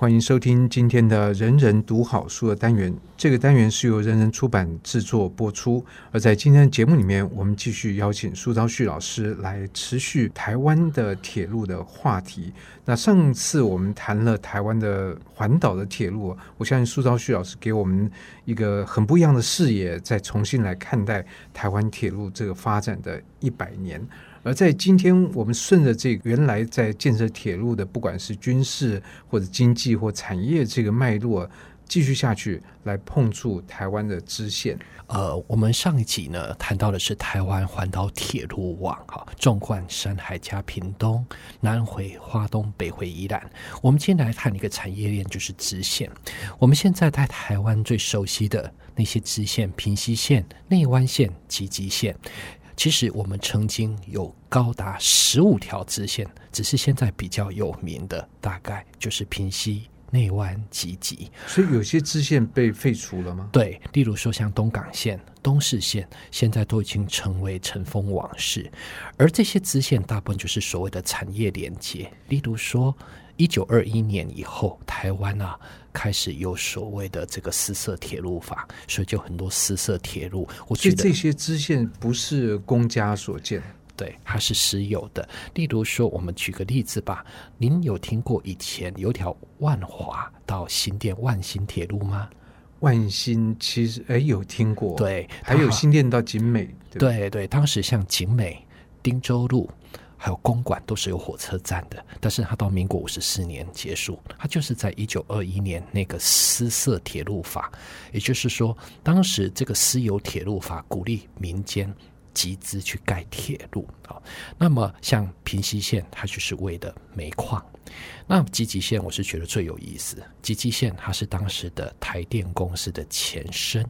欢迎收听今天的“人人读好书”的单元。这个单元是由人人出版制作播出。而在今天的节目里面，我们继续邀请苏昭旭老师来持续台湾的铁路的话题。那上次我们谈了台湾的环岛的铁路，我相信苏昭旭老师给我们一个很不一样的视野，再重新来看待台湾铁路这个发展的一百年。而在今天，我们顺着这个原来在建设铁路的，不管是军事或者经济或产业这个脉络，继续下去，来碰触台湾的支线。呃，我们上一集呢谈到的是台湾环岛铁路网，哈，纵贯山海加屏东，南回花东，北回宜兰。我们今天来看一个产业链，就是支线。我们现在在台湾最熟悉的那些支线，平溪线、内湾线、集集线。其实我们曾经有高达十五条支线，只是现在比较有名的大概就是平溪、内湾、集集。所以有些支线被废除了吗？对，例如说像东港线、东势线，现在都已经成为尘封往事。而这些支线大部分就是所谓的产业连接，例如说。一九二一年以后，台湾啊开始有所谓的这个私设铁路法，所以就很多私设铁路。我觉得这些支线不是公家所建，对，它是私有的。例如说，我们举个例子吧，您有听过以前有条万华到新店万新铁路吗？万新其实哎有听过，对，还有新店到景美，对对，对，当时像景美、汀州路。还有公馆都是有火车站的，但是它到民国五十四年结束，它就是在一九二一年那个私设铁路法，也就是说，当时这个私有铁路法鼓励民间集资去盖铁路啊。那么像平溪线，它就是为的煤矿；那集集线，我是觉得最有意思。集集线它是当时的台电公司的前身，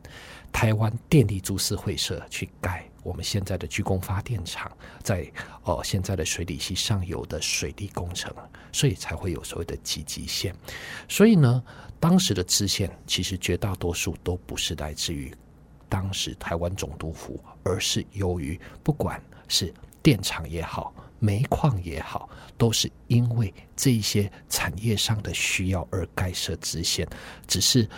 台湾电力株式会社去盖。我们现在的居功发电厂，在哦现在的水里溪上游的水利工程，所以才会有所谓的集集线。所以呢，当时的支线其实绝大多数都不是来自于当时台湾总督府，而是由于不管是电厂也好、煤矿也好，都是因为这一些产业上的需要而盖设支线，只是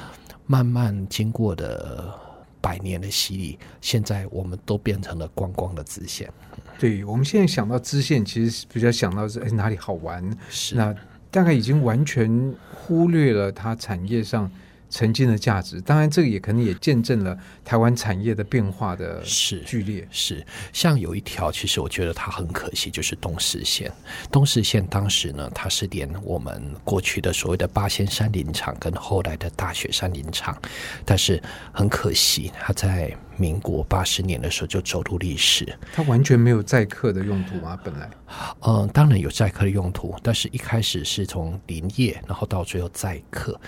慢慢经过的。百年的洗礼，现在我们都变成了观光的支线。对，我们现在想到支线，其实比较想到是哎哪里好玩，是那大概已经完全忽略了它产业上。曾经的价值，当然这个也可能也见证了台湾产业的变化的是剧烈是，是像有一条，其实我觉得它很可惜，就是东势线。东势线当时呢，它是连我们过去的所谓的八仙山林场跟后来的大雪山林场，但是很可惜，它在。民国八十年的时候就走入历史，它完全没有载客的用途吗？本来，嗯，当然有载客的用途，但是一开始是从林业，然后到最后载客。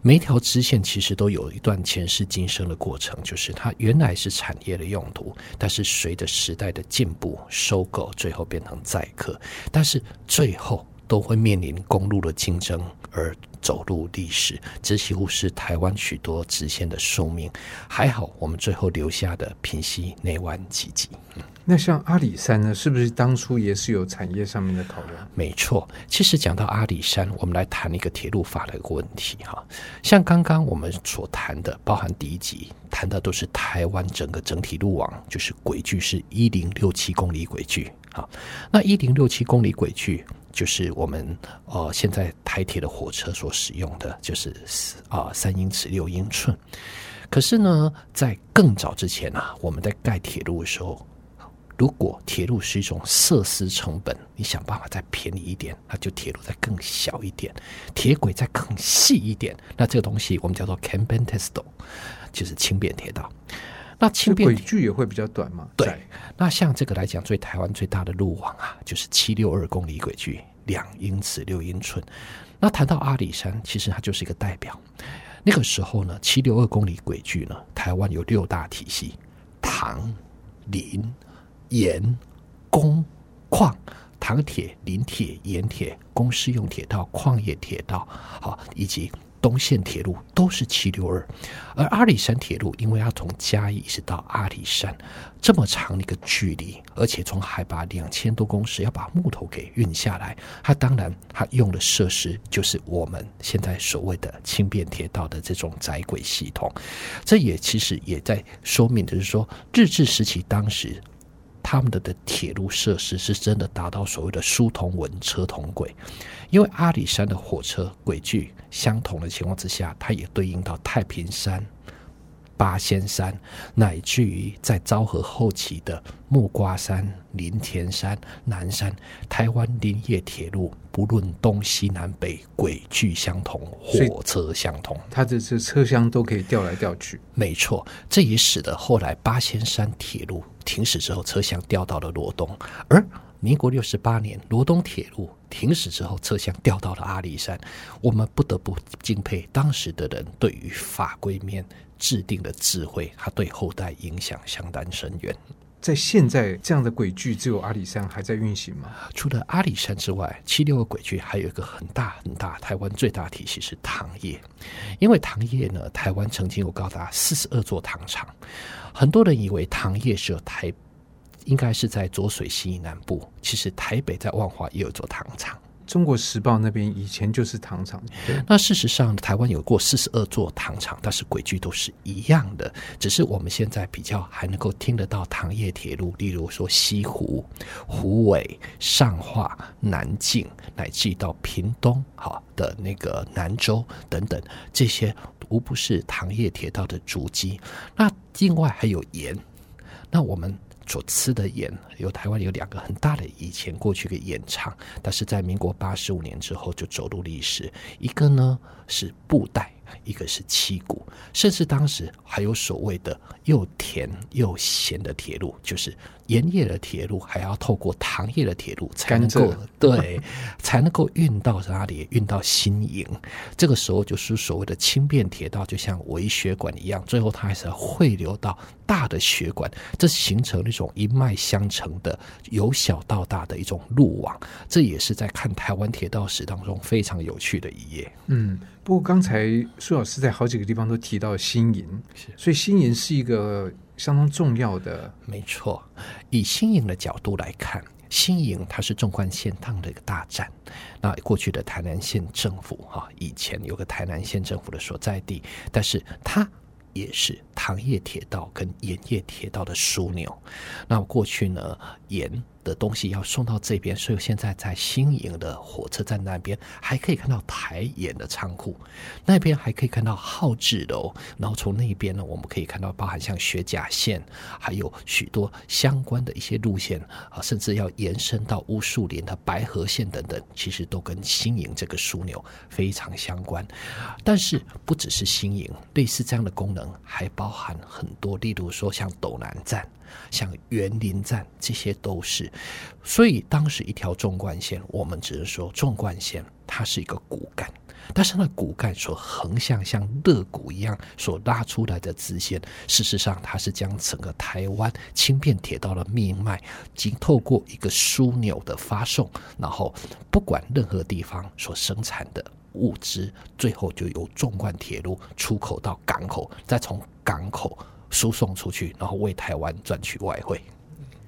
每一条支线其实都有一段前世今生的过程，就是它原来是产业的用途，但是随着时代的进步、收购，最后变成载客，但是最后都会面临公路的竞争而。走入历史，这几乎是台湾许多直线的宿命。还好，我们最后留下的平溪、内湾、集集。那像阿里山呢？是不是当初也是有产业上面的考量？没错，其实讲到阿里山，我们来谈一个铁路法的一个问题哈。像刚刚我们所谈的，包含第一集谈的都是台湾整个整体路网，就是轨距是一零六七公里轨距。好，那一零六七公里轨距。就是我们呃现在台铁的火车所使用的，就是啊三英尺六英寸。可是呢，在更早之前啊，我们在盖铁路的时候，如果铁路是一种设施成本，你想办法再便宜一点，那就铁路再更小一点，铁轨再更细一点。那这个东西我们叫做 campen testo，就是轻便铁道。那轻便轨距也会比较短嘛？对，那像这个来讲，最台湾最大的路网啊，就是七六二公里轨距，两英尺六英寸。那谈到阿里山，其实它就是一个代表。那个时候呢，七六二公里轨距呢，台湾有六大体系：唐、林、盐、工、矿。唐铁、林铁、盐铁、公司用铁道、矿业铁道，好，以及东线铁路都是七六二，而阿里山铁路因为要从嘉义一直到阿里山这么长的一个距离，而且从海拔两千多公尺要把木头给运下来，它当然它用的设施就是我们现在所谓的轻便铁道的这种窄轨系统。这也其实也在说明的是说，日治时期当时。他们的的铁路设施是真的达到所谓的书同文、车同轨，因为阿里山的火车轨距相同的情况之下，它也对应到太平山。八仙山，乃至于在昭和后期的木瓜山、林田山、南山，台湾林业铁路不论东西南北，轨距相同，火车相同，它的这车厢都可以调来调去。没错，这也使得后来八仙山铁路停驶之后，车厢调到了罗东，而民国六十八年罗东铁路停驶之后，车厢调到了阿里山。我们不得不敬佩当时的人对于法规面。制定的智慧，它对后代影响相当深远。在现在这样的轨距，只有阿里山还在运行吗？除了阿里山之外，七六个轨距还有一个很大很大，台湾最大体系是糖业。因为糖业呢，台湾曾经有高达四十二座糖厂。很多人以为糖业是有台，应该是在浊水溪南部。其实台北在万华也有座糖厂。中国时报那边以前就是糖厂，那事实上台湾有过四十二座糖厂，但是轨距都是一样的，只是我们现在比较还能够听得到糖业铁路，例如说西湖、湖尾、上化、南靖，乃至到屏东好的那个南州等等，这些无不是糖业铁道的足迹。那另外还有盐，那我们。所吃的盐，有台湾有两个很大的以前过去的盐厂，但是在民国八十五年之后就走入历史。一个呢是布袋，一个是七股，甚至当时还有所谓的又甜又咸的铁路，就是。盐业的铁路还要透过糖业的铁路才能够对，才能够运到哪里？运到新营。这个时候就是所谓的轻便铁道，就像微血管一样，最后它还是要汇流到大的血管，这形成一种一脉相承的由小到大的一种路网。这也是在看台湾铁道史当中非常有趣的一页。嗯，不过刚才苏老师在好几个地方都提到新营，所以新营是一个。相当重要的，没错。以新营的角度来看，新营它是纵贯线上的一个大站。那过去的台南县政府哈，以前有个台南县政府的所在地，但是它也是糖业铁道跟盐业铁道的枢纽。那过去呢，盐。的东西要送到这边，所以现在在新营的火车站那边还可以看到台盐的仓库，那边还可以看到号志楼，然后从那边呢，我们可以看到包含像雪甲线，还有许多相关的一些路线啊，甚至要延伸到乌树林的白河线等等，其实都跟新营这个枢纽非常相关。但是不只是新营，类似这样的功能还包含很多，例如说像斗南站。像园林站，这些都是，所以当时一条纵贯线，我们只能说纵贯线它是一个骨干，但是那骨干所横向像肋骨一样所拉出来的支线，事实上它是将整个台湾轻便铁道的命脉，经透过一个枢纽的发送，然后不管任何地方所生产的物资，最后就由纵贯铁路出口到港口，再从港口。输送出去，然后为台湾赚取外汇。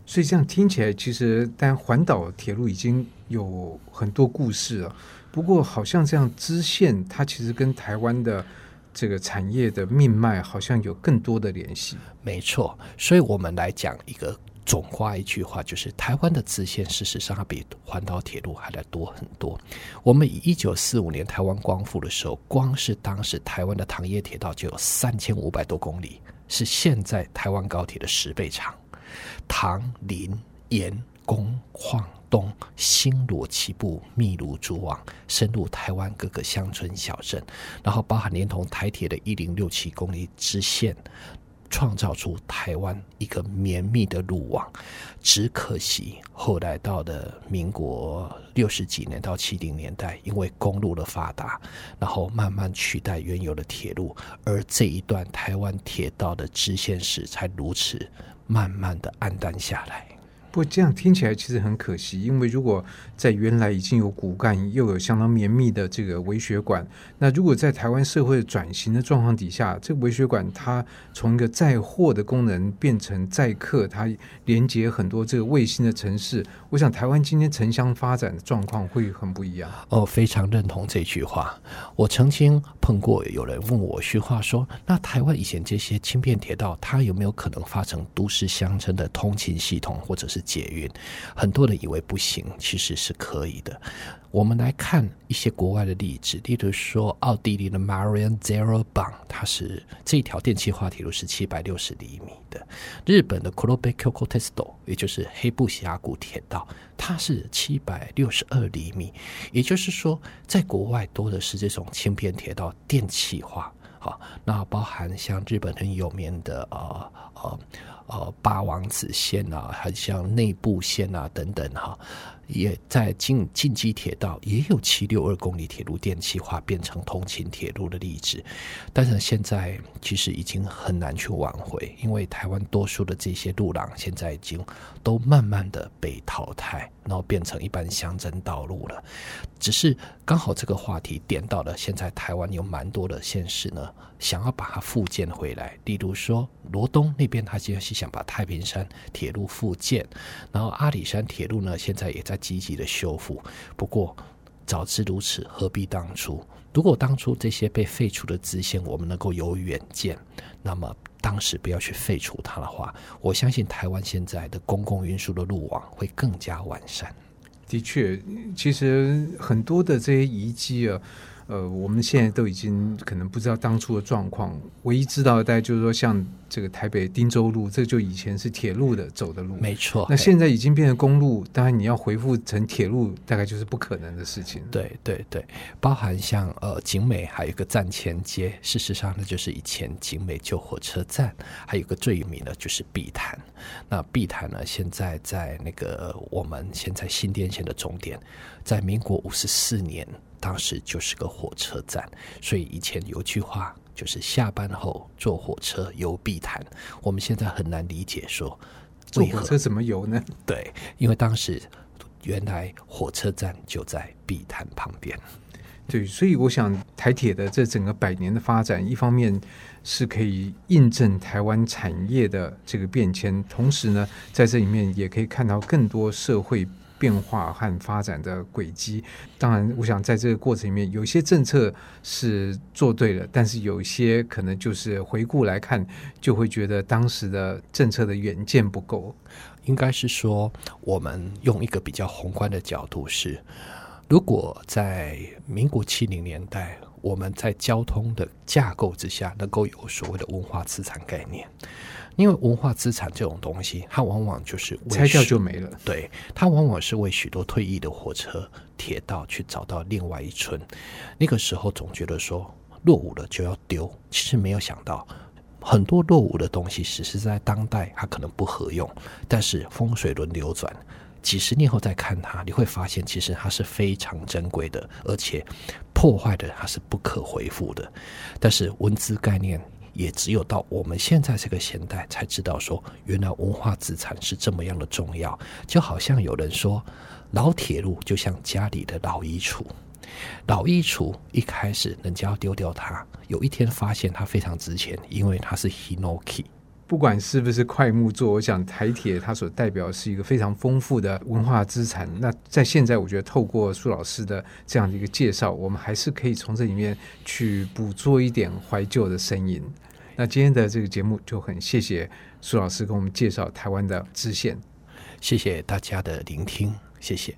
所以这样听起来，其实但环岛铁路已经有很多故事了。不过，好像这样支线，它其实跟台湾的这个产业的命脉，好像有更多的联系。没错，所以我们来讲一个总话一句话，就是台湾的支线，事实上它比环岛铁路还要多很多。我们以一九四五年台湾光复的时候，光是当时台湾的糖业铁道就有三千五百多公里。是现在台湾高铁的十倍长，唐林、盐、公、矿、东、星罗棋布，密如蛛网，深入台湾各个乡村小镇，然后包含连同台铁的一零六七公里支线。创造出台湾一个绵密的路网，只可惜后来到了民国六十几年到七零年代，因为公路的发达，然后慢慢取代原有的铁路，而这一段台湾铁道的支线史才如此慢慢的黯淡下来。不这样听起来其实很可惜，因为如果在原来已经有骨干，又有相当绵密的这个微血管，那如果在台湾社会转型的状况底下，这个微血管它从一个载货的功能变成载客，它连接很多这个卫星的城市，我想台湾今天城乡发展的状况会很不一样。哦，非常认同这句话。我曾经碰过有人问我一句话说：“那台湾以前这些轻便铁道，它有没有可能发成都市乡村的通勤系统，或者是？”捷运，很多人以为不行，其实是可以的。我们来看一些国外的例子，例如说奥地利的 Marienzellerbahn，它是这一条电气化铁路是七百六十厘米的；日本的 Kurobe Kyoko Testo，也就是黑部峡谷铁道，它是七百六十二厘米。也就是说，在国外多的是这种轻便铁道电气化。好，那包含像日本很有名的呃呃。呃，八王子线啊，还像内部线啊等等哈。也在近近畿铁道也有七六二公里铁路电气化变成通勤铁路的例子，但是现在其实已经很难去挽回，因为台湾多数的这些路廊现在已经都慢慢的被淘汰，然后变成一般乡镇道路了。只是刚好这个话题点到了，现在台湾有蛮多的县市呢，想要把它复建回来，例如说罗东那边，他现在是想把太平山铁路复建，然后阿里山铁路呢，现在也在。积极的修复，不过早知如此，何必当初？如果当初这些被废除的支线，我们能够有远见，那么当时不要去废除它的话，我相信台湾现在的公共运输的路网会更加完善。的确，其实很多的这些遗迹啊。呃，我们现在都已经可能不知道当初的状况，唯一知道的大概就是说，像这个台北汀州路，这就以前是铁路的走的路，没错。那现在已经变成公路，当然你要恢复成铁路，大概就是不可能的事情。对对对，包含像呃景美还有一个站前街，事实上呢就是以前景美旧火车站，还有一个最有名的就是碧潭。那碧潭呢，现在在那个我们现在新店线的终点，在民国五十四年。当时就是个火车站，所以以前有句话就是下班后坐火车游碧潭。我们现在很难理解说，坐火车怎么游呢？对，因为当时原来火车站就在碧潭旁边。对，所以我想台铁的这整个百年的发展，一方面是可以印证台湾产业的这个变迁，同时呢，在这里面也可以看到更多社会。变化和发展的轨迹，当然，我想在这个过程里面，有些政策是做对了，但是有一些可能就是回顾来看，就会觉得当时的政策的远见不够。应该是说，我们用一个比较宏观的角度是，如果在民国七零年代，我们在交通的架构之下，能够有所谓的文化资产概念。因为文化资产这种东西，它往往就是拆掉就没了。对，它往往是为许多退役的火车、铁道去找到另外一村。那个时候总觉得说落伍了就要丢，其实没有想到很多落伍的东西，只是在当代它可能不合用，但是风水轮流转，几十年后再看它，你会发现其实它是非常珍贵的，而且破坏的它是不可回复的。但是文字概念。也只有到我们现在这个现代才知道，说原来文化资产是这么样的重要。就好像有人说，老铁路就像家里的老衣橱，老衣橱一开始人家要丢掉它，有一天发现它非常值钱，因为它是 Hinoki。不管是不是快木做，我想台铁它所代表是一个非常丰富的文化资产。那在现在，我觉得透过苏老师的这样的一个介绍，我们还是可以从这里面去捕捉一点怀旧的声音。那今天的这个节目就很谢谢苏老师跟我们介绍台湾的支线，谢谢大家的聆听，谢谢。